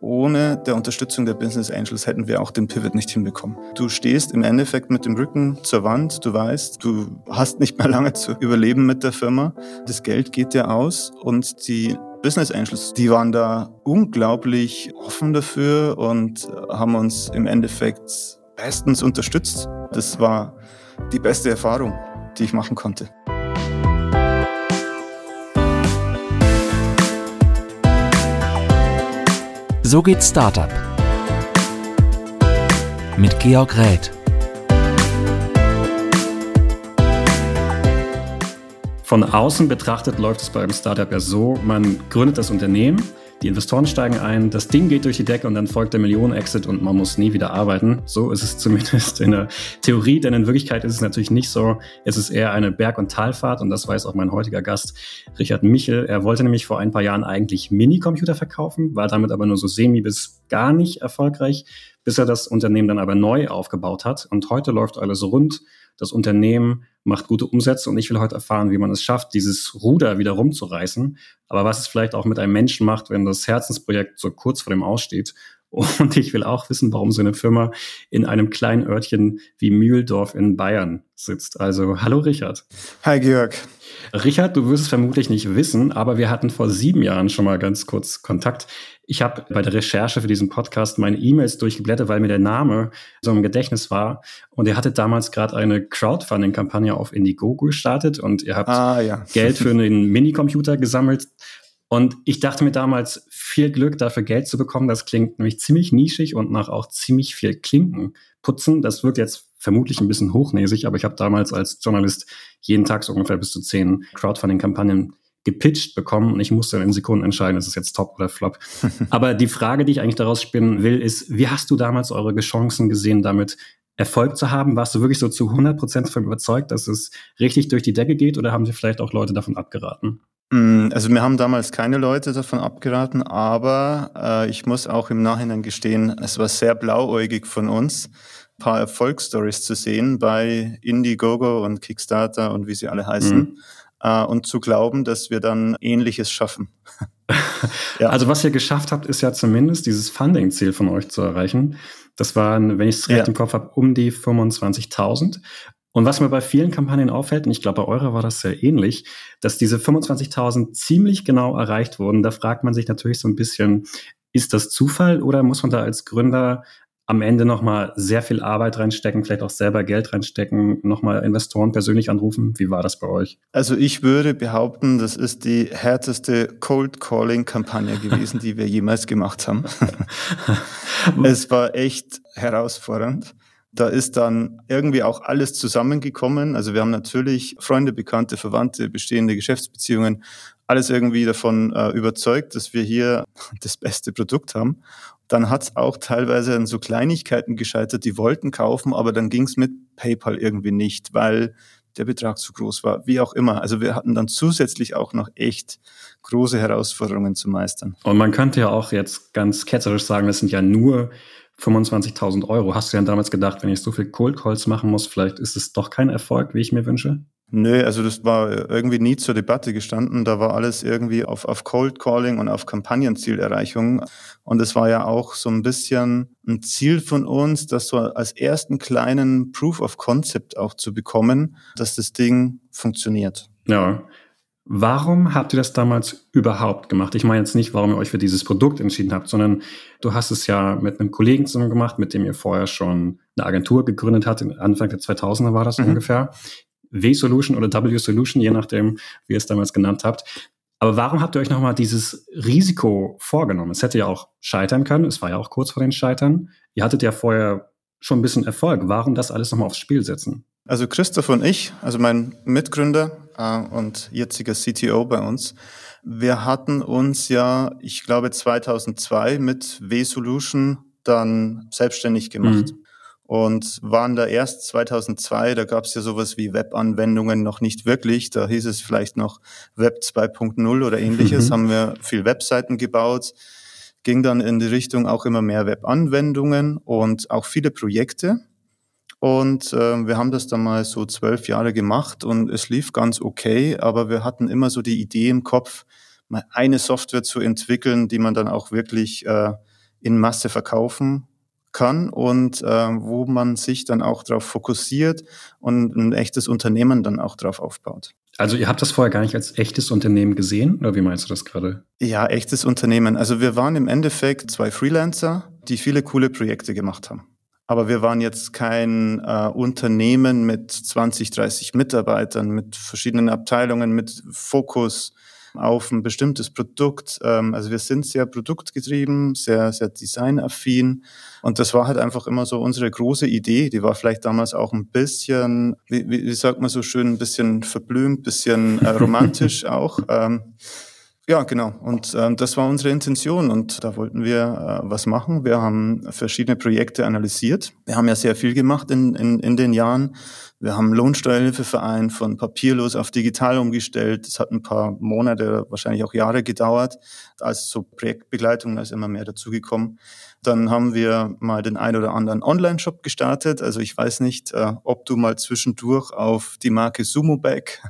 ohne der Unterstützung der Business Angels hätten wir auch den Pivot nicht hinbekommen. Du stehst im Endeffekt mit dem Rücken zur Wand, du weißt, du hast nicht mehr lange zu überleben mit der Firma. Das Geld geht dir aus und die Business Angels, die waren da unglaublich offen dafür und haben uns im Endeffekt bestens unterstützt. Das war die beste Erfahrung, die ich machen konnte. So geht Startup. Mit Georg Räth. Von außen betrachtet läuft es beim Startup ja so, man gründet das Unternehmen, die Investoren steigen ein, das Ding geht durch die Decke und dann folgt der Millionen-Exit und man muss nie wieder arbeiten. So ist es zumindest in der Theorie, denn in Wirklichkeit ist es natürlich nicht so. Es ist eher eine Berg- und Talfahrt und das weiß auch mein heutiger Gast, Richard Michel. Er wollte nämlich vor ein paar Jahren eigentlich Minicomputer verkaufen, war damit aber nur so semi bis gar nicht erfolgreich, bis er das Unternehmen dann aber neu aufgebaut hat und heute läuft alles rund. Das Unternehmen macht gute Umsätze und ich will heute erfahren, wie man es schafft, dieses Ruder wieder rumzureißen. Aber was es vielleicht auch mit einem Menschen macht, wenn das Herzensprojekt so kurz vor dem Aussteht. Und ich will auch wissen, warum so eine Firma in einem kleinen Örtchen wie Mühldorf in Bayern sitzt. Also, hallo Richard. Hi Georg. Richard, du wirst es vermutlich nicht wissen, aber wir hatten vor sieben Jahren schon mal ganz kurz Kontakt. Ich habe bei der Recherche für diesen Podcast meine E-Mails durchgeblättert, weil mir der Name so im Gedächtnis war. Und ihr hattet damals gerade eine Crowdfunding-Kampagne auf Indiegogo gestartet und ihr habt ah, ja. Geld für einen Minicomputer gesammelt. Und ich dachte mir damals, viel Glück dafür Geld zu bekommen. Das klingt nämlich ziemlich nischig und nach auch ziemlich viel Klinken putzen. Das wird jetzt vermutlich ein bisschen hochnäsig, aber ich habe damals als Journalist jeden Tag so ungefähr bis zu zehn Crowdfunding-Kampagnen gepitcht bekommen und ich musste dann in Sekunden entscheiden, ist es jetzt top oder flop. aber die Frage, die ich eigentlich daraus spinnen will, ist, wie hast du damals eure Chancen gesehen, damit Erfolg zu haben? Warst du wirklich so zu 100 Prozent davon überzeugt, dass es richtig durch die Decke geht oder haben dir vielleicht auch Leute davon abgeraten? Mm, also mir haben damals keine Leute davon abgeraten, aber äh, ich muss auch im Nachhinein gestehen, es war sehr blauäugig von uns, ein paar Erfolgsstories zu sehen bei Indiegogo und Kickstarter und wie sie alle heißen. Mhm. Äh, und zu glauben, dass wir dann Ähnliches schaffen. ja. Also was ihr geschafft habt, ist ja zumindest dieses Funding-Ziel von euch zu erreichen. Das waren, wenn ich es recht ja. im Kopf habe, um die 25.000. Und was mir bei vielen Kampagnen auffällt, und ich glaube, bei eurer war das sehr ähnlich, dass diese 25.000 ziemlich genau erreicht wurden. Da fragt man sich natürlich so ein bisschen, ist das Zufall oder muss man da als Gründer am Ende nochmal sehr viel Arbeit reinstecken, vielleicht auch selber Geld reinstecken, nochmal Investoren persönlich anrufen? Wie war das bei euch? Also ich würde behaupten, das ist die härteste Cold Calling Kampagne gewesen, die wir jemals gemacht haben. es war echt herausfordernd. Da ist dann irgendwie auch alles zusammengekommen. Also wir haben natürlich Freunde, Bekannte, Verwandte, bestehende Geschäftsbeziehungen, alles irgendwie davon äh, überzeugt, dass wir hier das beste Produkt haben. Dann hat es auch teilweise an so Kleinigkeiten gescheitert, die wollten kaufen, aber dann ging es mit PayPal irgendwie nicht, weil der Betrag zu groß war, wie auch immer. Also wir hatten dann zusätzlich auch noch echt große Herausforderungen zu meistern. Und man könnte ja auch jetzt ganz ketzerisch sagen, das sind ja nur 25.000 Euro. Hast du denn damals gedacht, wenn ich so viel Cold Calls machen muss, vielleicht ist es doch kein Erfolg, wie ich mir wünsche? Nö, also das war irgendwie nie zur Debatte gestanden. Da war alles irgendwie auf, auf Cold Calling und auf Kampagnenzielerreichung. Und es war ja auch so ein bisschen ein Ziel von uns, das so als ersten kleinen Proof of Concept auch zu bekommen, dass das Ding funktioniert. Ja. Warum habt ihr das damals überhaupt gemacht? Ich meine jetzt nicht, warum ihr euch für dieses Produkt entschieden habt, sondern du hast es ja mit einem Kollegen zusammen gemacht, mit dem ihr vorher schon eine Agentur gegründet habt. Anfang der 2000er war das mhm. ungefähr. W-Solution oder W-Solution, je nachdem, wie ihr es damals genannt habt. Aber warum habt ihr euch nochmal dieses Risiko vorgenommen? Es hätte ja auch scheitern können. Es war ja auch kurz vor den Scheitern. Ihr hattet ja vorher schon ein bisschen Erfolg. Warum das alles nochmal aufs Spiel setzen? Also Christoph und ich, also mein Mitgründer äh, und jetziger CTO bei uns, wir hatten uns ja, ich glaube 2002 mit W-Solution dann selbstständig gemacht. Mhm und waren da erst 2002, da gab es ja sowas wie Webanwendungen noch nicht wirklich, da hieß es vielleicht noch Web 2.0 oder ähnliches, mhm. haben wir viel Webseiten gebaut, ging dann in die Richtung auch immer mehr Webanwendungen und auch viele Projekte. Und äh, wir haben das dann mal so zwölf Jahre gemacht und es lief ganz okay, aber wir hatten immer so die Idee im Kopf, mal eine Software zu entwickeln, die man dann auch wirklich äh, in Masse verkaufen kann und äh, wo man sich dann auch darauf fokussiert und ein echtes Unternehmen dann auch darauf aufbaut. Also ihr habt das vorher gar nicht als echtes Unternehmen gesehen oder wie meinst du das gerade? Ja, echtes Unternehmen. Also wir waren im Endeffekt zwei Freelancer, die viele coole Projekte gemacht haben. Aber wir waren jetzt kein äh, Unternehmen mit 20, 30 Mitarbeitern, mit verschiedenen Abteilungen, mit Fokus auf ein bestimmtes Produkt. Ähm, also wir sind sehr produktgetrieben, sehr, sehr designaffin. Und das war halt einfach immer so unsere große Idee. Die war vielleicht damals auch ein bisschen, wie, wie, sagt man so schön, ein bisschen verblümt, bisschen äh, romantisch auch. Ähm, ja, genau. Und ähm, das war unsere Intention und da wollten wir äh, was machen. Wir haben verschiedene Projekte analysiert. Wir haben ja sehr viel gemacht in, in, in den Jahren. Wir haben Lohnsteuerhilfeverein von papierlos auf digital umgestellt. Das hat ein paar Monate, wahrscheinlich auch Jahre gedauert. Als so Projektbegleitung da ist immer mehr dazugekommen. Dann haben wir mal den ein oder anderen Online-Shop gestartet. Also ich weiß nicht, äh, ob du mal zwischendurch auf die Marke Sumo Bag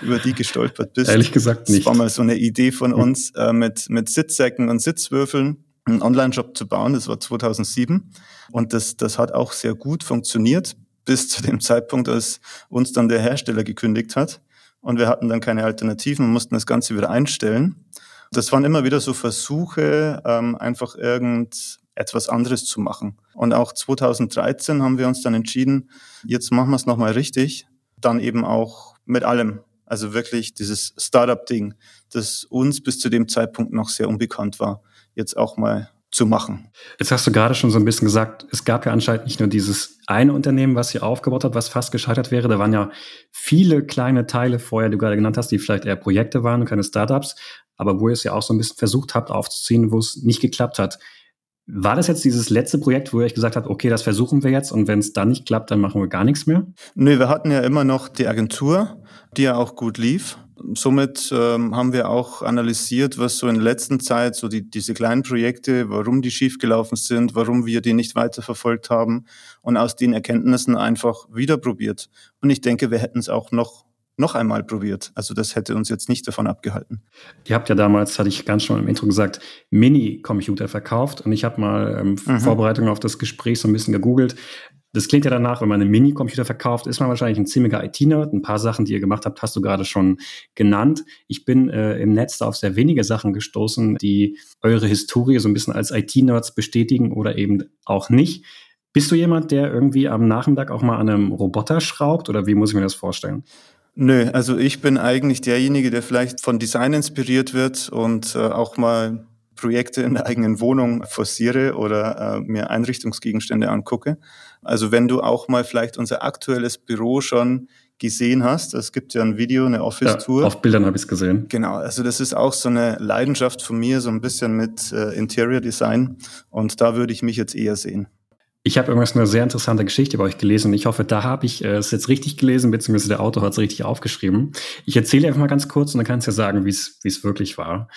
über die gestolpert bist. Ehrlich gesagt nicht. Das war mal so eine Idee von uns äh, mit, mit Sitzsäcken und Sitzwürfeln einen Online-Shop zu bauen. Das war 2007. Und das, das hat auch sehr gut funktioniert bis zu dem Zeitpunkt, als uns dann der Hersteller gekündigt hat. Und wir hatten dann keine Alternativen und mussten das Ganze wieder einstellen. Das waren immer wieder so Versuche, ähm, einfach irgendetwas anderes zu machen. Und auch 2013 haben wir uns dann entschieden, jetzt machen wir es nochmal richtig. Dann eben auch mit allem. Also wirklich dieses Startup-Ding, das uns bis zu dem Zeitpunkt noch sehr unbekannt war, jetzt auch mal zu machen. Jetzt hast du gerade schon so ein bisschen gesagt, es gab ja anscheinend nicht nur dieses eine Unternehmen, was ihr aufgebaut habt, was fast gescheitert wäre. Da waren ja viele kleine Teile vorher, die du gerade genannt hast, die vielleicht eher Projekte waren und keine Startups, aber wo ihr es ja auch so ein bisschen versucht habt aufzuziehen, wo es nicht geklappt hat. War das jetzt dieses letzte Projekt, wo ihr euch gesagt habt, okay, das versuchen wir jetzt und wenn es dann nicht klappt, dann machen wir gar nichts mehr? Nö, wir hatten ja immer noch die Agentur, die ja auch gut lief somit ähm, haben wir auch analysiert, was so in der letzten Zeit, so die, diese kleinen Projekte, warum die schiefgelaufen sind, warum wir die nicht weiterverfolgt haben und aus den Erkenntnissen einfach wieder probiert. Und ich denke, wir hätten es auch noch noch einmal probiert. Also das hätte uns jetzt nicht davon abgehalten. Ihr habt ja damals, hatte ich ganz schon im Intro gesagt, Mini-Computer verkauft und ich habe mal ähm, mhm. Vorbereitung auf das Gespräch so ein bisschen gegoogelt. Das klingt ja danach, wenn man einen Mini-Computer verkauft, ist man wahrscheinlich ein ziemlicher IT-Nerd. Ein paar Sachen, die ihr gemacht habt, hast du gerade schon genannt. Ich bin äh, im Netz auf sehr wenige Sachen gestoßen, die eure Historie so ein bisschen als IT-Nerds bestätigen oder eben auch nicht. Bist du jemand, der irgendwie am Nachmittag auch mal an einem Roboter schraubt oder wie muss ich mir das vorstellen? Nö, also ich bin eigentlich derjenige, der vielleicht von Design inspiriert wird und äh, auch mal Projekte in der eigenen Wohnung forciere oder äh, mir Einrichtungsgegenstände angucke. Also wenn du auch mal vielleicht unser aktuelles Büro schon gesehen hast, es gibt ja ein Video, eine Office-Tour. Ja, auf Bildern habe ich es gesehen. Genau, also das ist auch so eine Leidenschaft von mir, so ein bisschen mit äh, Interior Design und da würde ich mich jetzt eher sehen. Ich habe irgendwas eine sehr interessante Geschichte bei euch gelesen und ich hoffe, da habe ich äh, es jetzt richtig gelesen, beziehungsweise der Autor hat es richtig aufgeschrieben. Ich erzähle einfach mal ganz kurz und dann kannst du ja sagen, wie es wirklich war.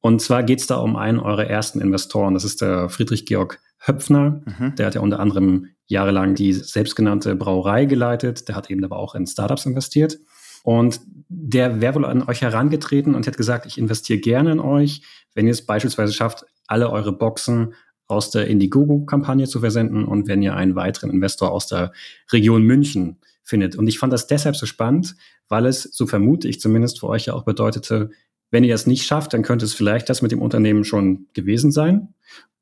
Und zwar geht es da um einen eurer ersten Investoren. Das ist der Friedrich Georg Höpfner. Mhm. Der hat ja unter anderem jahrelang die selbstgenannte Brauerei geleitet. Der hat eben aber auch in Startups investiert. Und der wäre wohl an euch herangetreten und hat gesagt, ich investiere gerne in euch, wenn ihr es beispielsweise schafft, alle eure Boxen aus der Indiegogo-Kampagne zu versenden und wenn ihr einen weiteren Investor aus der Region München findet. Und ich fand das deshalb so spannend, weil es, so vermute ich zumindest, für euch ja auch bedeutete, wenn ihr es nicht schafft, dann könnte es vielleicht das mit dem Unternehmen schon gewesen sein.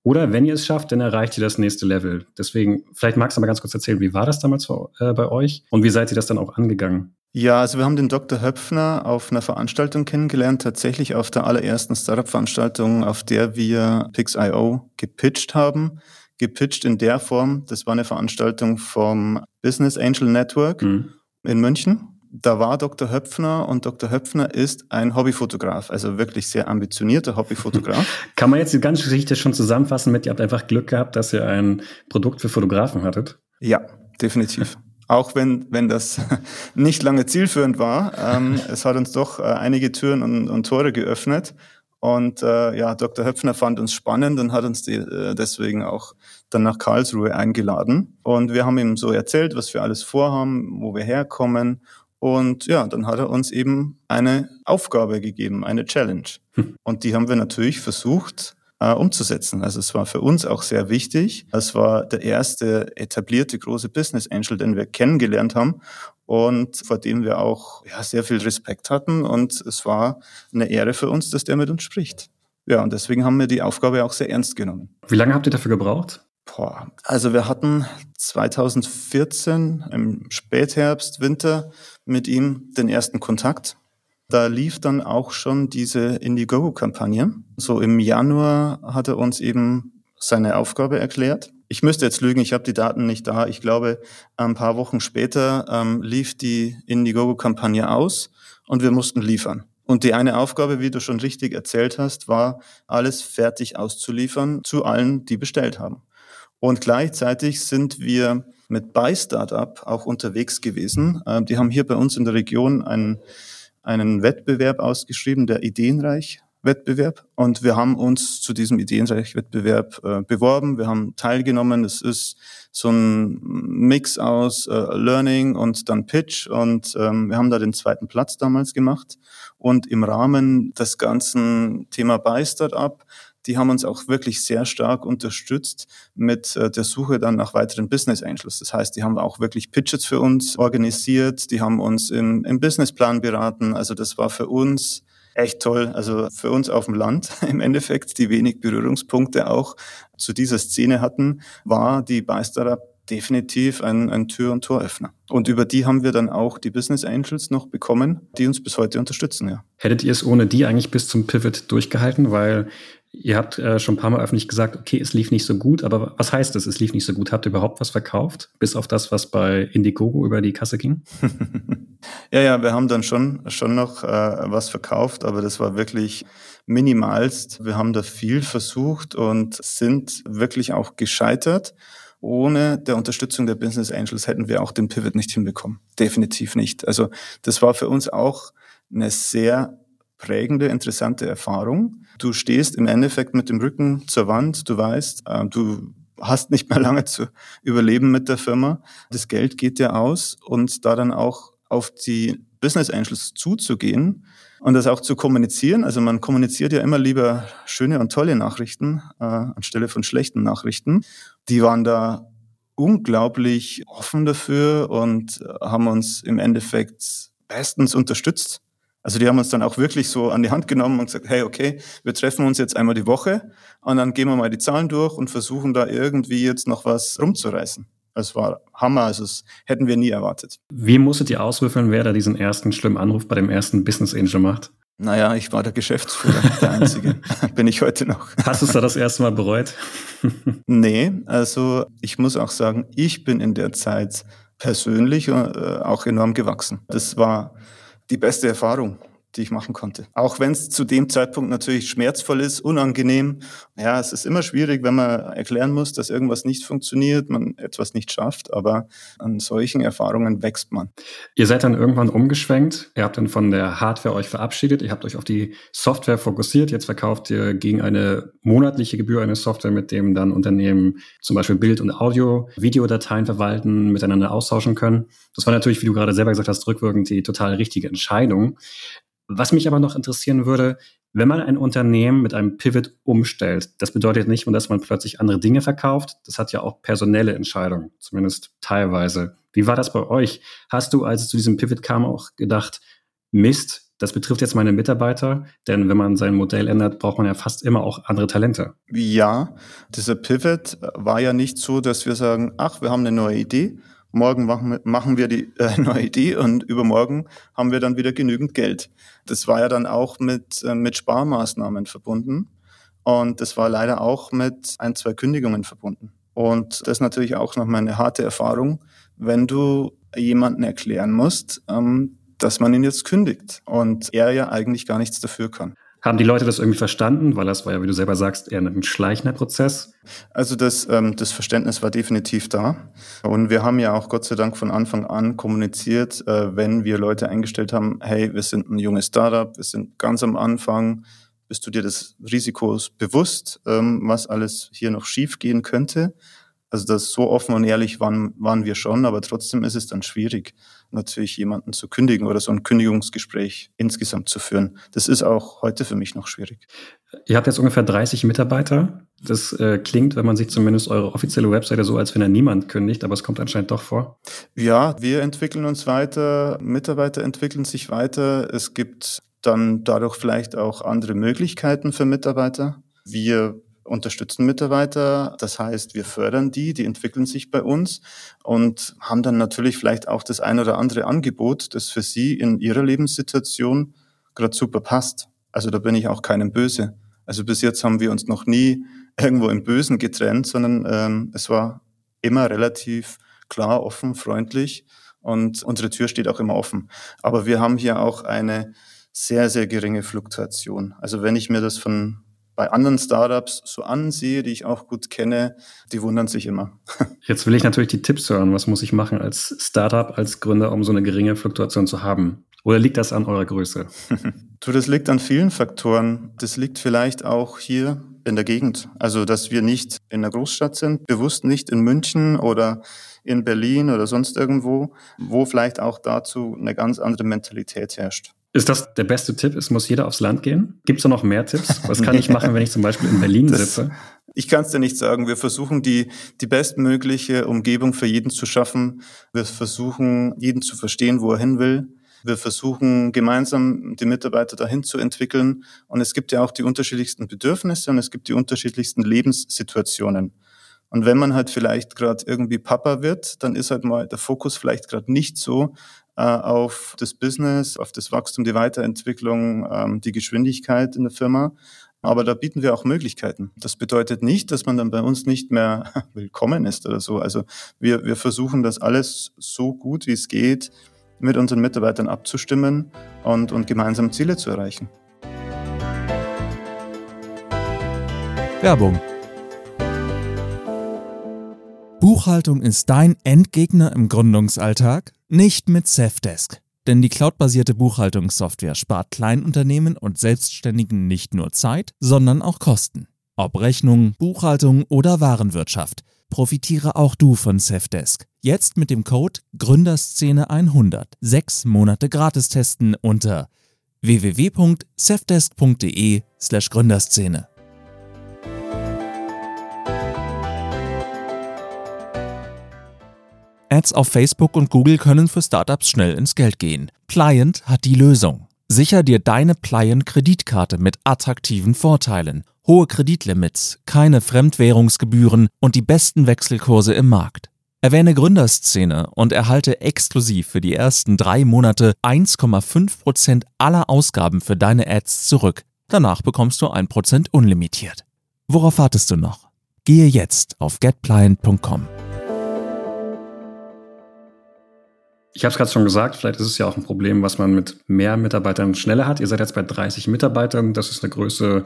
Oder wenn ihr es schafft, dann erreicht ihr das nächste Level. Deswegen, vielleicht magst du mal ganz kurz erzählen, wie war das damals äh, bei euch und wie seid ihr das dann auch angegangen? Ja, also wir haben den Dr. Höpfner auf einer Veranstaltung kennengelernt, tatsächlich auf der allerersten Startup-Veranstaltung, auf der wir Pix.io gepitcht haben. Gepitcht in der Form, das war eine Veranstaltung vom Business Angel Network mhm. in München da war Dr. Höpfner und Dr. Höpfner ist ein Hobbyfotograf, also wirklich sehr ambitionierter Hobbyfotograf. Kann man jetzt die ganze Geschichte schon zusammenfassen mit, ihr habt einfach Glück gehabt, dass ihr ein Produkt für Fotografen hattet? Ja, definitiv. Auch wenn, wenn das nicht lange zielführend war, ähm, es hat uns doch äh, einige Türen und, und Tore geöffnet. Und äh, ja, Dr. Höpfner fand uns spannend und hat uns die, äh, deswegen auch dann nach Karlsruhe eingeladen. Und wir haben ihm so erzählt, was wir alles vorhaben, wo wir herkommen und ja, dann hat er uns eben eine Aufgabe gegeben, eine Challenge. Hm. Und die haben wir natürlich versucht, äh, umzusetzen. Also es war für uns auch sehr wichtig. Es war der erste etablierte große Business Angel, den wir kennengelernt haben und vor dem wir auch ja, sehr viel Respekt hatten. Und es war eine Ehre für uns, dass der mit uns spricht. Ja, und deswegen haben wir die Aufgabe auch sehr ernst genommen. Wie lange habt ihr dafür gebraucht? Boah, also wir hatten 2014 im Spätherbst, Winter mit ihm den ersten Kontakt. Da lief dann auch schon diese Indiegogo-Kampagne. So im Januar hat er uns eben seine Aufgabe erklärt. Ich müsste jetzt lügen, ich habe die Daten nicht da. Ich glaube, ein paar Wochen später ähm, lief die Indiegogo-Kampagne aus und wir mussten liefern. Und die eine Aufgabe, wie du schon richtig erzählt hast, war, alles fertig auszuliefern zu allen, die bestellt haben. Und gleichzeitig sind wir mit Buy Startup auch unterwegs gewesen. Ähm, die haben hier bei uns in der Region einen, einen Wettbewerb ausgeschrieben, der Ideenreich Wettbewerb. Und wir haben uns zu diesem Ideenreich-Wettbewerb äh, beworben. Wir haben teilgenommen. Es ist so ein Mix aus äh, Learning und dann Pitch. Und ähm, wir haben da den zweiten Platz damals gemacht. Und im Rahmen des ganzen Thema Buy Startup die haben uns auch wirklich sehr stark unterstützt mit äh, der Suche dann nach weiteren Business Angels. Das heißt, die haben auch wirklich Pitches für uns organisiert, die haben uns im, im Businessplan beraten. Also das war für uns echt toll. Also für uns auf dem Land im Endeffekt, die wenig Berührungspunkte auch zu dieser Szene hatten, war die Beisterer definitiv ein, ein Tür- und Toröffner. Und über die haben wir dann auch die Business Angels noch bekommen, die uns bis heute unterstützen, ja. Hättet ihr es ohne die eigentlich bis zum Pivot durchgehalten? Weil Ihr habt äh, schon ein paar Mal öffentlich gesagt, okay, es lief nicht so gut, aber was heißt es, es lief nicht so gut? Habt ihr überhaupt was verkauft, bis auf das, was bei Indiegogo über die Kasse ging? ja, ja, wir haben dann schon, schon noch äh, was verkauft, aber das war wirklich minimalst. Wir haben da viel versucht und sind wirklich auch gescheitert. Ohne der Unterstützung der Business Angels hätten wir auch den Pivot nicht hinbekommen. Definitiv nicht. Also das war für uns auch eine sehr prägende, interessante Erfahrung. Du stehst im Endeffekt mit dem Rücken zur Wand, du weißt, äh, du hast nicht mehr lange zu überleben mit der Firma. Das Geld geht dir aus und da dann auch auf die Business Angels zuzugehen und das auch zu kommunizieren. Also man kommuniziert ja immer lieber schöne und tolle Nachrichten äh, anstelle von schlechten Nachrichten. Die waren da unglaublich offen dafür und haben uns im Endeffekt bestens unterstützt. Also die haben uns dann auch wirklich so an die Hand genommen und gesagt, hey, okay, wir treffen uns jetzt einmal die Woche und dann gehen wir mal die Zahlen durch und versuchen da irgendwie jetzt noch was rumzureißen. Es war Hammer, also das hätten wir nie erwartet. Wie musstet ihr auswürfeln, wer da diesen ersten schlimmen Anruf bei dem ersten Business Angel macht? Naja, ich war der Geschäftsführer, der Einzige. Bin ich heute noch. Hast du es da das erste Mal bereut? nee, also ich muss auch sagen, ich bin in der Zeit persönlich äh, auch enorm gewachsen. Das war die beste Erfahrung, die ich machen konnte. Auch wenn es zu dem Zeitpunkt natürlich schmerzvoll ist, unangenehm. Ja, es ist immer schwierig, wenn man erklären muss, dass irgendwas nicht funktioniert, man etwas nicht schafft, aber an solchen Erfahrungen wächst man. Ihr seid dann irgendwann umgeschwenkt, ihr habt dann von der Hardware euch verabschiedet, ihr habt euch auf die Software fokussiert, jetzt verkauft ihr gegen eine monatliche Gebühr eine Software, mit dem dann Unternehmen zum Beispiel Bild- und Audio, Videodateien verwalten, miteinander austauschen können. Das war natürlich, wie du gerade selber gesagt hast, rückwirkend die total richtige Entscheidung. Was mich aber noch interessieren würde, wenn man ein Unternehmen mit einem Pivot umstellt, das bedeutet nicht nur, dass man plötzlich andere Dinge verkauft, das hat ja auch personelle Entscheidungen, zumindest teilweise. Wie war das bei euch? Hast du, als es zu diesem Pivot kam, auch gedacht, Mist, das betrifft jetzt meine Mitarbeiter, denn wenn man sein Modell ändert, braucht man ja fast immer auch andere Talente. Ja, dieser Pivot war ja nicht so, dass wir sagen, ach, wir haben eine neue Idee morgen machen, machen wir die äh, neue Idee und übermorgen haben wir dann wieder genügend Geld. Das war ja dann auch mit, äh, mit Sparmaßnahmen verbunden und das war leider auch mit ein, zwei Kündigungen verbunden. Und das ist natürlich auch nochmal eine harte Erfahrung, wenn du jemanden erklären musst, ähm, dass man ihn jetzt kündigt und er ja eigentlich gar nichts dafür kann. Haben die Leute das irgendwie verstanden? Weil das war ja, wie du selber sagst, eher ein schleichender Prozess. Also das, ähm, das Verständnis war definitiv da. Und wir haben ja auch Gott sei Dank von Anfang an kommuniziert, äh, wenn wir Leute eingestellt haben, hey, wir sind ein junges Startup, wir sind ganz am Anfang, bist du dir des Risikos bewusst, ähm, was alles hier noch schief gehen könnte? Also das so offen und ehrlich waren, waren wir schon, aber trotzdem ist es dann schwierig, natürlich jemanden zu kündigen oder so ein Kündigungsgespräch insgesamt zu führen. Das ist auch heute für mich noch schwierig. Ihr habt jetzt ungefähr 30 Mitarbeiter. Das äh, klingt, wenn man sich zumindest eure offizielle Webseite so, als wenn da niemand kündigt, aber es kommt anscheinend doch vor. Ja, wir entwickeln uns weiter, Mitarbeiter entwickeln sich weiter. Es gibt dann dadurch vielleicht auch andere Möglichkeiten für Mitarbeiter. Wir unterstützen Mitarbeiter. Das heißt, wir fördern die, die entwickeln sich bei uns und haben dann natürlich vielleicht auch das ein oder andere Angebot, das für sie in ihrer Lebenssituation gerade super passt. Also da bin ich auch keinem böse. Also bis jetzt haben wir uns noch nie irgendwo im Bösen getrennt, sondern ähm, es war immer relativ klar, offen, freundlich und unsere Tür steht auch immer offen. Aber wir haben hier auch eine sehr, sehr geringe Fluktuation. Also wenn ich mir das von bei anderen Startups so ansehe, die ich auch gut kenne, die wundern sich immer. Jetzt will ich natürlich die Tipps hören. Was muss ich machen als Startup, als Gründer, um so eine geringe Fluktuation zu haben? Oder liegt das an eurer Größe? du, das liegt an vielen Faktoren. Das liegt vielleicht auch hier in der Gegend. Also, dass wir nicht in der Großstadt sind, bewusst nicht in München oder in Berlin oder sonst irgendwo, wo vielleicht auch dazu eine ganz andere Mentalität herrscht. Ist das der beste Tipp? Es muss jeder aufs Land gehen? Gibt es da noch mehr Tipps? Was kann ich machen, wenn ich zum Beispiel in Berlin das, sitze? Ich kann es dir nicht sagen. Wir versuchen die, die bestmögliche Umgebung für jeden zu schaffen. Wir versuchen, jeden zu verstehen, wo er hin will. Wir versuchen gemeinsam die Mitarbeiter dahin zu entwickeln. Und es gibt ja auch die unterschiedlichsten Bedürfnisse und es gibt die unterschiedlichsten Lebenssituationen. Und wenn man halt vielleicht gerade irgendwie Papa wird, dann ist halt mal der Fokus vielleicht gerade nicht so auf das Business, auf das Wachstum, die Weiterentwicklung, ähm, die Geschwindigkeit in der Firma. Aber da bieten wir auch Möglichkeiten. Das bedeutet nicht, dass man dann bei uns nicht mehr willkommen ist oder so. Also wir, wir versuchen das alles so gut wie es geht mit unseren Mitarbeitern abzustimmen und, und gemeinsam Ziele zu erreichen. Werbung Buchhaltung ist dein Endgegner im Gründungsalltag? Nicht mit Safdesk. Denn die cloudbasierte Buchhaltungssoftware spart Kleinunternehmen und Selbstständigen nicht nur Zeit, sondern auch Kosten. Ob Rechnung, Buchhaltung oder Warenwirtschaft. Profitiere auch du von Safdesk. Jetzt mit dem Code Gründerszene100 sechs Monate gratis testen unter www.safdesk.de/gründerszene. Ads auf Facebook und Google können für Startups schnell ins Geld gehen. Pliant hat die Lösung. Sicher dir deine Pliant Kreditkarte mit attraktiven Vorteilen. Hohe Kreditlimits, keine Fremdwährungsgebühren und die besten Wechselkurse im Markt. Erwähne Gründerszene und erhalte exklusiv für die ersten drei Monate 1,5% aller Ausgaben für deine Ads zurück. Danach bekommst du 1% unlimitiert. Worauf wartest du noch? Gehe jetzt auf getpliant.com. Ich habe es gerade schon gesagt, vielleicht ist es ja auch ein Problem, was man mit mehr Mitarbeitern schneller hat. Ihr seid jetzt bei 30 Mitarbeitern. Das ist eine Größe,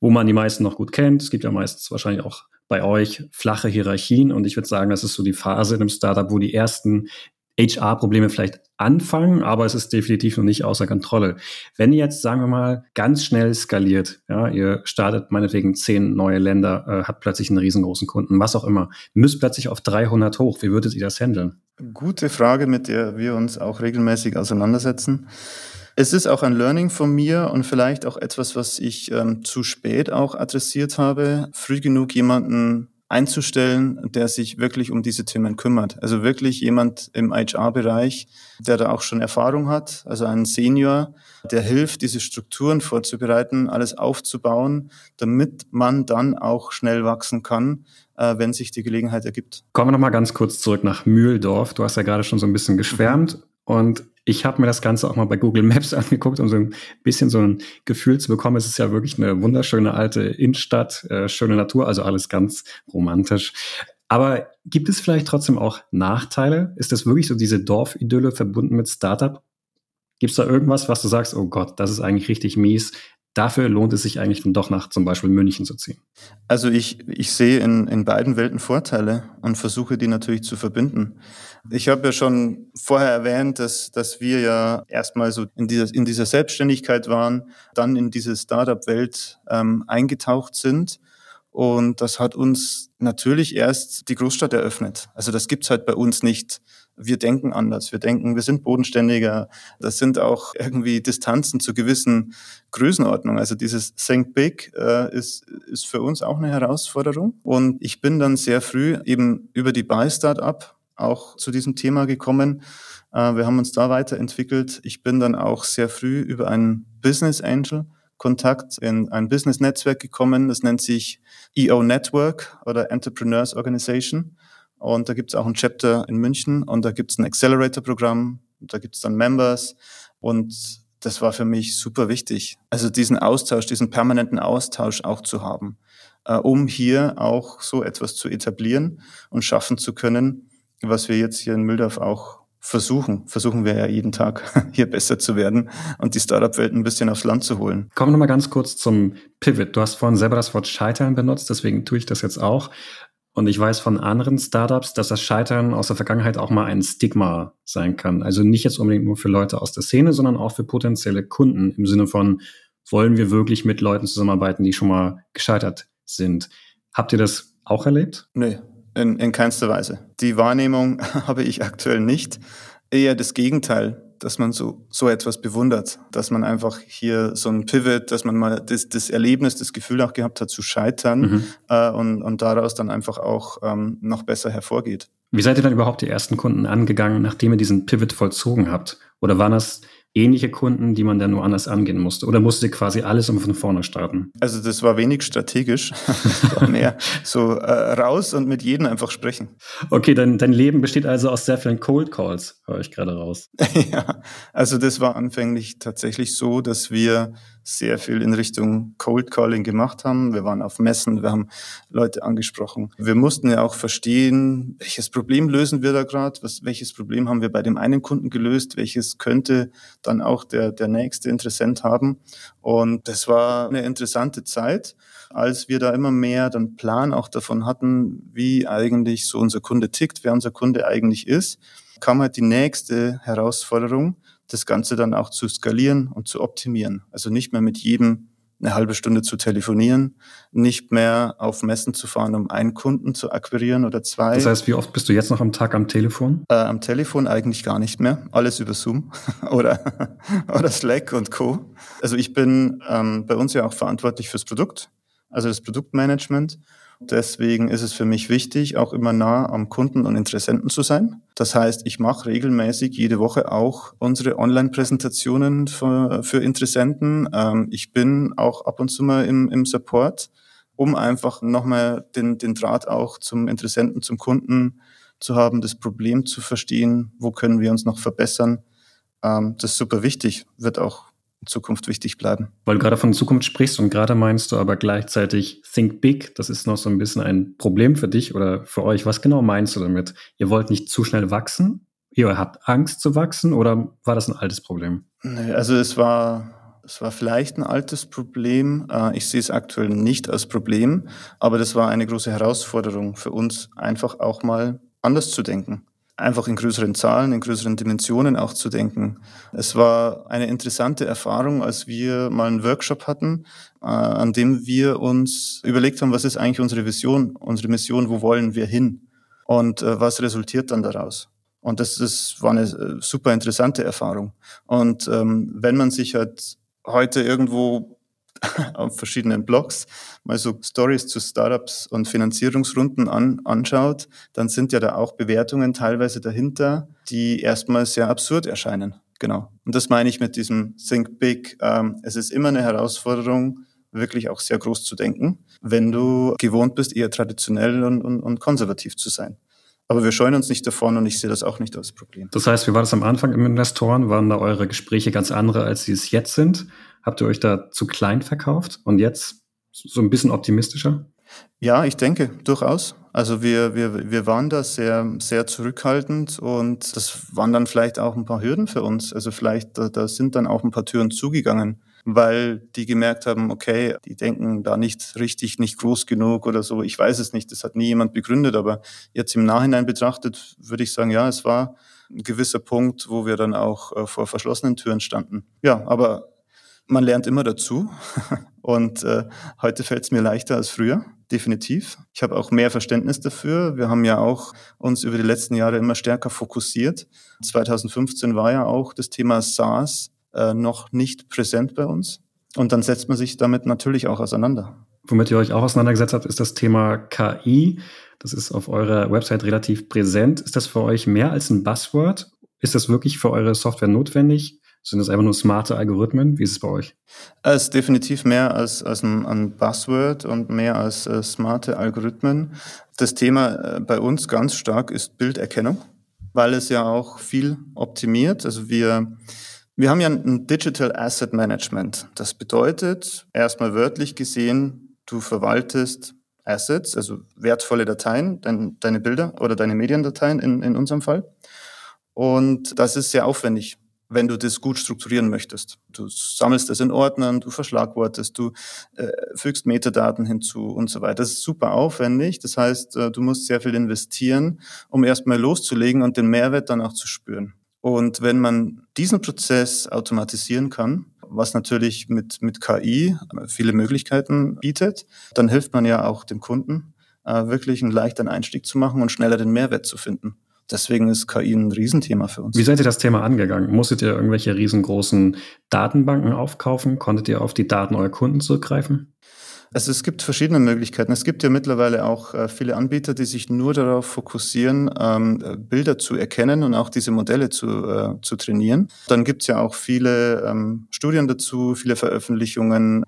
wo man die meisten noch gut kennt. Es gibt ja meistens wahrscheinlich auch bei euch flache Hierarchien. Und ich würde sagen, das ist so die Phase in einem Startup, wo die ersten HR-Probleme vielleicht anfangen, aber es ist definitiv noch nicht außer Kontrolle. Wenn ihr jetzt, sagen wir mal, ganz schnell skaliert, ja, ihr startet meinetwegen zehn neue Länder, äh, habt plötzlich einen riesengroßen Kunden, was auch immer, müsst plötzlich auf 300 hoch. Wie würdet ihr das handeln? Gute Frage, mit der wir uns auch regelmäßig auseinandersetzen. Es ist auch ein Learning von mir und vielleicht auch etwas, was ich ähm, zu spät auch adressiert habe, früh genug jemanden einzustellen, der sich wirklich um diese Themen kümmert. Also wirklich jemand im HR-Bereich, der da auch schon Erfahrung hat, also ein Senior, der hilft, diese Strukturen vorzubereiten, alles aufzubauen, damit man dann auch schnell wachsen kann, äh, wenn sich die Gelegenheit ergibt. Kommen wir nochmal ganz kurz zurück nach Mühldorf. Du hast ja gerade schon so ein bisschen geschwärmt. Und ich habe mir das Ganze auch mal bei Google Maps angeguckt, um so ein bisschen so ein Gefühl zu bekommen. Es ist ja wirklich eine wunderschöne alte Innenstadt, äh, schöne Natur, also alles ganz romantisch. Aber gibt es vielleicht trotzdem auch Nachteile? Ist das wirklich so diese Dorfidylle verbunden mit Startup? Gibt es da irgendwas, was du sagst, oh Gott, das ist eigentlich richtig mies, dafür lohnt es sich eigentlich dann doch nach zum Beispiel München zu ziehen? Also ich, ich sehe in, in beiden Welten Vorteile und versuche die natürlich zu verbinden. Ich habe ja schon vorher erwähnt, dass, dass wir ja erstmal so in dieser, in dieser Selbstständigkeit waren, dann in diese Startup-Welt ähm, eingetaucht sind Und das hat uns natürlich erst die Großstadt eröffnet. Also das gibt's halt bei uns nicht. Wir denken anders. Wir denken, wir sind bodenständiger. Das sind auch irgendwie Distanzen zu gewissen Größenordnungen. Also dieses Think Big äh, ist, ist für uns auch eine Herausforderung. Und ich bin dann sehr früh eben über die Buy Startup auch zu diesem Thema gekommen. Äh, wir haben uns da weiterentwickelt. Ich bin dann auch sehr früh über einen Business Angel Kontakt in ein Business-Netzwerk gekommen. Das nennt sich EO Network oder Entrepreneurs Organization. Und da gibt es auch ein Chapter in München und da gibt es ein Accelerator-Programm, da gibt es dann Members und das war für mich super wichtig. Also diesen Austausch, diesen permanenten Austausch auch zu haben, äh, um hier auch so etwas zu etablieren und schaffen zu können, was wir jetzt hier in Mühldorf auch versuchen, versuchen wir ja jeden Tag hier besser zu werden und die Startup-Welt ein bisschen aufs Land zu holen. Kommen wir nochmal ganz kurz zum Pivot. Du hast vorhin selber das Wort Scheitern benutzt, deswegen tue ich das jetzt auch. Und ich weiß von anderen Startups, dass das Scheitern aus der Vergangenheit auch mal ein Stigma sein kann. Also nicht jetzt unbedingt nur für Leute aus der Szene, sondern auch für potenzielle Kunden im Sinne von, wollen wir wirklich mit Leuten zusammenarbeiten, die schon mal gescheitert sind. Habt ihr das auch erlebt? Nee, in, in keinster Weise. Die Wahrnehmung habe ich aktuell nicht. Eher das Gegenteil, dass man so, so etwas bewundert, dass man einfach hier so ein Pivot, dass man mal das, das Erlebnis, das Gefühl auch gehabt hat zu scheitern mhm. äh, und, und daraus dann einfach auch ähm, noch besser hervorgeht. Wie seid ihr dann überhaupt die ersten Kunden angegangen, nachdem ihr diesen Pivot vollzogen habt? Oder waren das ähnliche Kunden, die man dann nur anders angehen musste? Oder musste quasi alles um von vorne starten? Also das war wenig strategisch, war mehr so äh, raus und mit jedem einfach sprechen. Okay, dein, dein Leben besteht also aus sehr vielen Cold Calls, höre ich gerade raus. ja, also das war anfänglich tatsächlich so, dass wir sehr viel in Richtung Cold Calling gemacht haben. Wir waren auf Messen, wir haben Leute angesprochen. Wir mussten ja auch verstehen, welches Problem lösen wir da gerade, welches Problem haben wir bei dem einen Kunden gelöst, welches könnte dann auch der, der nächste Interessent haben. Und das war eine interessante Zeit, als wir da immer mehr dann Plan auch davon hatten, wie eigentlich so unser Kunde tickt, wer unser Kunde eigentlich ist, kam halt die nächste Herausforderung, das Ganze dann auch zu skalieren und zu optimieren. Also nicht mehr mit jedem eine halbe Stunde zu telefonieren, nicht mehr auf Messen zu fahren, um einen Kunden zu akquirieren oder zwei. Das heißt, wie oft bist du jetzt noch am Tag am Telefon? Äh, am Telefon eigentlich gar nicht mehr. Alles über Zoom oder, oder Slack und Co. Also ich bin ähm, bei uns ja auch verantwortlich fürs Produkt, also das Produktmanagement. Deswegen ist es für mich wichtig, auch immer nah am Kunden und Interessenten zu sein. Das heißt, ich mache regelmäßig jede Woche auch unsere Online-Präsentationen für, für, Interessenten. Ähm, ich bin auch ab und zu mal im, im Support, um einfach nochmal den, den Draht auch zum Interessenten, zum Kunden zu haben, das Problem zu verstehen, wo können wir uns noch verbessern. Ähm, das ist super wichtig, wird auch in Zukunft wichtig bleiben. Weil du gerade von Zukunft sprichst und gerade meinst du aber gleichzeitig Think Big, das ist noch so ein bisschen ein Problem für dich oder für euch. Was genau meinst du damit? Ihr wollt nicht zu schnell wachsen? Ihr habt Angst zu wachsen oder war das ein altes Problem? Nee, also es war, es war vielleicht ein altes Problem. Äh, ich sehe es aktuell nicht als Problem, aber das war eine große Herausforderung für uns, einfach auch mal anders zu denken einfach in größeren Zahlen, in größeren Dimensionen auch zu denken. Es war eine interessante Erfahrung, als wir mal einen Workshop hatten, äh, an dem wir uns überlegt haben, was ist eigentlich unsere Vision, unsere Mission, wo wollen wir hin und äh, was resultiert dann daraus. Und das, das war eine äh, super interessante Erfahrung. Und ähm, wenn man sich halt heute irgendwo auf verschiedenen Blogs mal so Stories zu Startups und Finanzierungsrunden an, anschaut, dann sind ja da auch Bewertungen teilweise dahinter, die erstmal sehr absurd erscheinen. Genau. Und das meine ich mit diesem Think Big. Ähm, es ist immer eine Herausforderung, wirklich auch sehr groß zu denken, wenn du gewohnt bist, eher traditionell und, und, und konservativ zu sein. Aber wir scheuen uns nicht davon und ich sehe das auch nicht als Problem. Das heißt, wie war das am Anfang im Investoren? Waren da eure Gespräche ganz andere, als sie es jetzt sind? Habt ihr euch da zu klein verkauft und jetzt so ein bisschen optimistischer? Ja, ich denke, durchaus. Also wir, wir, wir waren da sehr, sehr zurückhaltend und das waren dann vielleicht auch ein paar Hürden für uns. Also vielleicht, da, da sind dann auch ein paar Türen zugegangen, weil die gemerkt haben, okay, die denken da nicht richtig, nicht groß genug oder so. Ich weiß es nicht, das hat nie jemand begründet, aber jetzt im Nachhinein betrachtet würde ich sagen, ja, es war ein gewisser Punkt, wo wir dann auch äh, vor verschlossenen Türen standen. Ja, aber Man lernt immer dazu und äh, heute fällt es mir leichter als früher, definitiv. Ich habe auch mehr Verständnis dafür. Wir haben ja auch uns über die letzten Jahre immer stärker fokussiert. 2015 war ja auch das Thema SaaS äh, noch nicht präsent bei uns. Und dann setzt man sich damit natürlich auch auseinander. Womit ihr euch auch auseinandergesetzt habt, ist das Thema KI. Das ist auf eurer Website relativ präsent. Ist das für euch mehr als ein Buzzword? Ist das wirklich für eure Software notwendig? Sind das einfach nur smarte Algorithmen? Wie ist es bei euch? Es ist definitiv mehr als, als ein, ein Buzzword und mehr als äh, smarte Algorithmen. Das Thema äh, bei uns ganz stark ist Bilderkennung, weil es ja auch viel optimiert. Also wir, wir haben ja ein Digital Asset Management. Das bedeutet, erstmal wörtlich gesehen, du verwaltest Assets, also wertvolle Dateien, dein, deine Bilder oder deine Mediendateien in, in unserem Fall. Und das ist sehr aufwendig wenn du das gut strukturieren möchtest. Du sammelst es in Ordnern, du verschlagwortest, du äh, fügst Metadaten hinzu und so weiter. Das ist super aufwendig. Das heißt, äh, du musst sehr viel investieren, um erstmal loszulegen und den Mehrwert dann auch zu spüren. Und wenn man diesen Prozess automatisieren kann, was natürlich mit, mit KI viele Möglichkeiten bietet, dann hilft man ja auch dem Kunden, äh, wirklich einen leichteren Einstieg zu machen und schneller den Mehrwert zu finden. Deswegen ist KI ein Riesenthema für uns. Wie seid ihr das Thema angegangen? Musstet ihr irgendwelche riesengroßen Datenbanken aufkaufen? Konntet ihr auf die Daten eurer Kunden zurückgreifen? Also es gibt verschiedene Möglichkeiten. Es gibt ja mittlerweile auch äh, viele Anbieter, die sich nur darauf fokussieren, ähm, Bilder zu erkennen und auch diese Modelle zu, äh, zu trainieren. Dann gibt es ja auch viele ähm, Studien dazu, viele Veröffentlichungen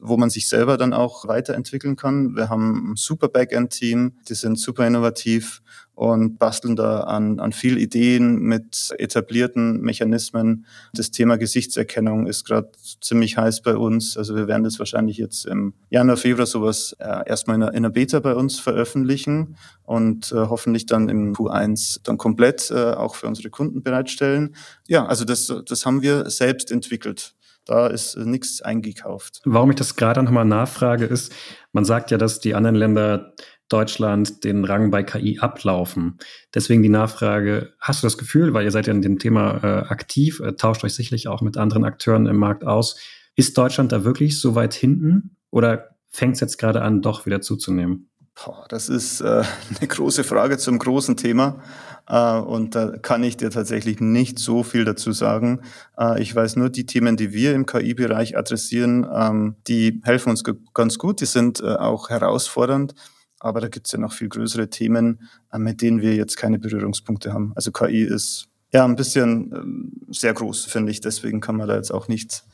wo man sich selber dann auch weiterentwickeln kann. Wir haben ein super Backend-Team, die sind super innovativ und basteln da an, an viel Ideen mit etablierten Mechanismen. Das Thema Gesichtserkennung ist gerade ziemlich heiß bei uns. Also wir werden das wahrscheinlich jetzt im Januar, Februar sowas äh, erstmal in einer, in einer Beta bei uns veröffentlichen und äh, hoffentlich dann im Q1 dann komplett äh, auch für unsere Kunden bereitstellen. Ja, also das, das haben wir selbst entwickelt. Da ist äh, nichts eingekauft. Warum ich das gerade nochmal nachfrage, ist, man sagt ja, dass die anderen Länder Deutschland den Rang bei KI ablaufen. Deswegen die Nachfrage, hast du das Gefühl, weil ihr seid ja in dem Thema äh, aktiv, äh, tauscht euch sicherlich auch mit anderen Akteuren im Markt aus, ist Deutschland da wirklich so weit hinten oder fängt es jetzt gerade an, doch wieder zuzunehmen? Boah, das ist äh, eine große Frage zum großen Thema. Äh, und da kann ich dir tatsächlich nicht so viel dazu sagen. Äh, ich weiß nur, die Themen, die wir im KI-Bereich adressieren, ähm, die helfen uns ganz gut. Die sind äh, auch herausfordernd. Aber da gibt es ja noch viel größere Themen, mit denen wir jetzt keine Berührungspunkte haben. Also KI ist ja ein bisschen ähm, sehr groß, finde ich. Deswegen kann man da jetzt auch nicht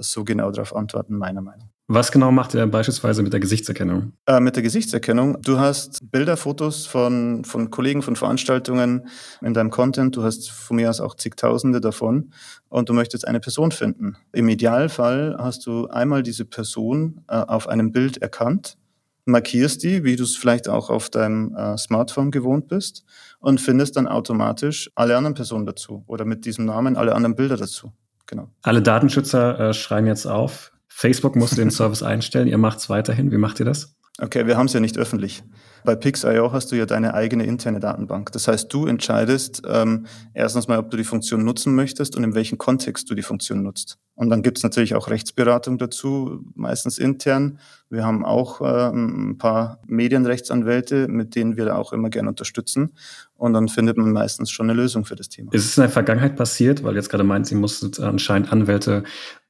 so genau darauf antworten, meiner Meinung. Was genau macht ihr beispielsweise mit der Gesichtserkennung? Äh, mit der Gesichtserkennung. Du hast Bilder, Fotos von, von Kollegen, von Veranstaltungen in deinem Content. Du hast von mir aus auch zigtausende davon und du möchtest eine Person finden. Im Idealfall hast du einmal diese Person äh, auf einem Bild erkannt markierst die, wie du es vielleicht auch auf deinem äh, Smartphone gewohnt bist und findest dann automatisch alle anderen Personen dazu oder mit diesem Namen alle anderen Bilder dazu. Genau. Alle Datenschützer äh, schreien jetzt auf. Facebook muss den Service einstellen. Ihr macht es weiterhin. Wie macht ihr das? Okay, wir haben es ja nicht öffentlich. Bei Pix.io hast du ja deine eigene interne Datenbank. Das heißt, du entscheidest ähm, erstens mal, ob du die Funktion nutzen möchtest und in welchem Kontext du die Funktion nutzt. Und dann gibt es natürlich auch Rechtsberatung dazu, meistens intern. Wir haben auch äh, ein paar Medienrechtsanwälte, mit denen wir da auch immer gerne unterstützen. Und dann findet man meistens schon eine Lösung für das Thema. Ist es in der Vergangenheit passiert, weil jetzt gerade meint, sie musstet anscheinend Anwälte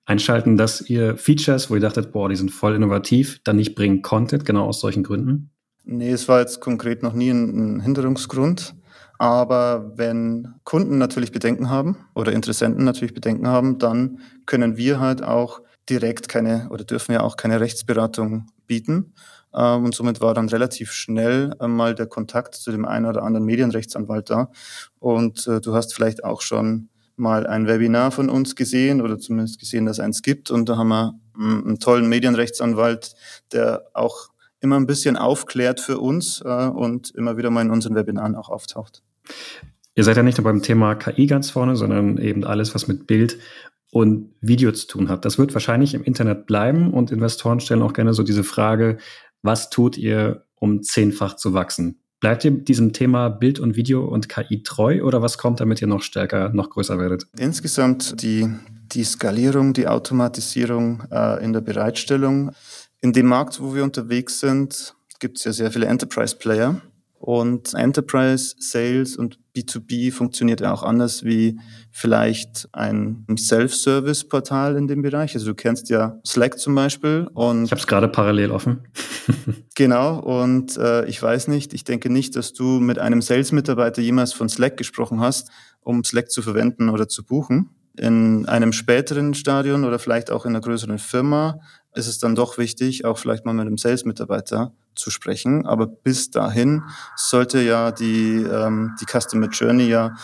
einschalten, dass ihr Features, wo ihr dachtet, boah, die sind voll innovativ, dann nicht bringen konntet, genau aus solchen Gründen? Nee, es war jetzt konkret noch nie ein, ein Hinderungsgrund. Aber wenn Kunden natürlich Bedenken haben oder Interessenten natürlich Bedenken haben, dann können wir halt auch direkt keine oder dürfen ja auch keine Rechtsberatung bieten. Ähm, und somit war dann relativ schnell mal der Kontakt zu dem einen oder anderen Medienrechtsanwalt da. Und äh, du hast vielleicht auch schon mal ein Webinar von uns gesehen oder zumindest gesehen, dass eins gibt. Und da haben wir einen tollen Medienrechtsanwalt, der auch immer ein bisschen aufklärt für uns äh, und immer wieder mal in unseren Webinaren auch auftaucht. Ihr seid ja nicht nur beim Thema KI ganz vorne, sondern eben alles, was mit Bild und Video zu tun hat. Das wird wahrscheinlich im Internet bleiben und Investoren stellen auch gerne so diese Frage, was tut ihr, um zehnfach zu wachsen? Bleibt ihr diesem Thema Bild und Video und KI treu oder was kommt, damit ihr noch stärker, noch größer werdet? Insgesamt die die Skalierung, die Automatisierung äh, in der Bereitstellung. In dem Markt, wo wir unterwegs sind, gibt es ja sehr viele Enterprise-Player. Und Enterprise Sales und B2B funktioniert ja auch anders wie vielleicht ein Self-Service-Portal in dem Bereich. Also du kennst ja Slack zum Beispiel. Und ich habe es gerade parallel offen. genau. Und äh, ich weiß nicht, ich denke nicht, dass du mit einem Sales-Mitarbeiter jemals von Slack gesprochen hast, um Slack zu verwenden oder zu buchen. In einem späteren Stadion oder vielleicht auch in einer größeren Firma ist es dann doch wichtig, auch vielleicht mal mit einem Sales-Mitarbeiter zu sprechen. Aber bis dahin sollte ja die, ähm, die Customer Journey ja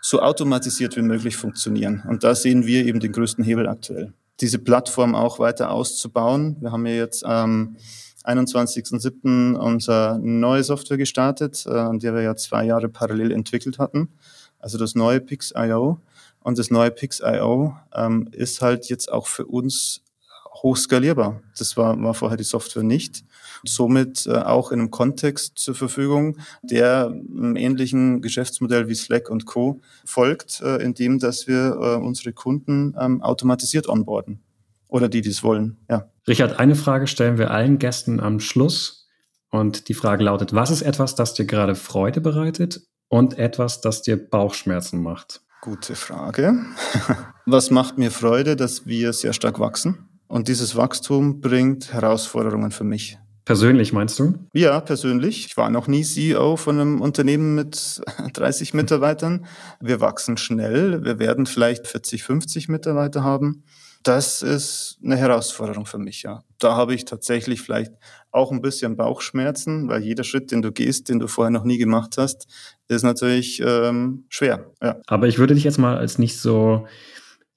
so automatisiert wie möglich funktionieren. Und da sehen wir eben den größten Hebel aktuell. Diese Plattform auch weiter auszubauen. Wir haben ja jetzt am 21.07. unsere neue Software gestartet, äh, an der wir ja zwei Jahre parallel entwickelt hatten. Also das neue Pix.io. Und das neue Pix.io ähm, ist halt jetzt auch für uns hochskalierbar. Das war, war vorher die Software nicht. Somit äh, auch in einem Kontext zur Verfügung, der einem ähnlichen Geschäftsmodell wie Slack und Co. folgt, äh, indem dass wir äh, unsere Kunden ähm, automatisiert onboarden. Oder die, die es wollen, ja. Richard, eine Frage stellen wir allen Gästen am Schluss. Und die Frage lautet, was ist etwas, das dir gerade Freude bereitet und etwas, das dir Bauchschmerzen macht? Gute Frage. Was macht mir Freude, dass wir sehr stark wachsen? Und dieses Wachstum bringt Herausforderungen für mich. Persönlich meinst du? Ja, persönlich. Ich war noch nie CEO von einem Unternehmen mit 30 Mitarbeitern. Wir wachsen schnell. Wir werden vielleicht 40, 50 Mitarbeiter haben. Das ist eine Herausforderung für mich, ja. Da habe ich tatsächlich vielleicht auch ein bisschen Bauchschmerzen, weil jeder Schritt, den du gehst, den du vorher noch nie gemacht hast, ist natürlich ähm, schwer. Ja. Aber ich würde dich jetzt mal als nicht so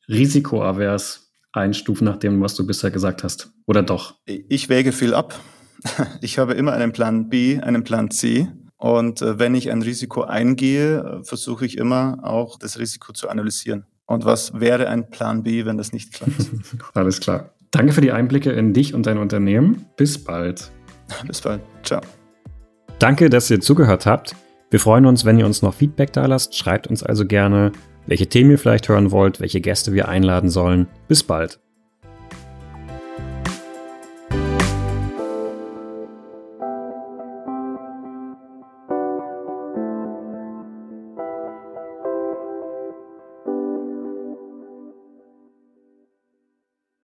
risikoavers einstufen nach dem, was du bisher gesagt hast. Oder doch? Ich wäge viel ab. Ich habe immer einen Plan B, einen Plan C. Und äh, wenn ich ein Risiko eingehe, versuche ich immer auch das Risiko zu analysieren. Und was wäre ein Plan B, wenn das nicht klappt? Alles klar. Danke für die Einblicke in dich und dein Unternehmen. Bis bald. Bis bald. Ciao. Danke, dass ihr zugehört habt. Wir freuen uns, wenn ihr uns noch Feedback da lasst. Schreibt uns also gerne, welche Themen ihr vielleicht hören wollt, welche Gäste wir einladen sollen. Bis bald.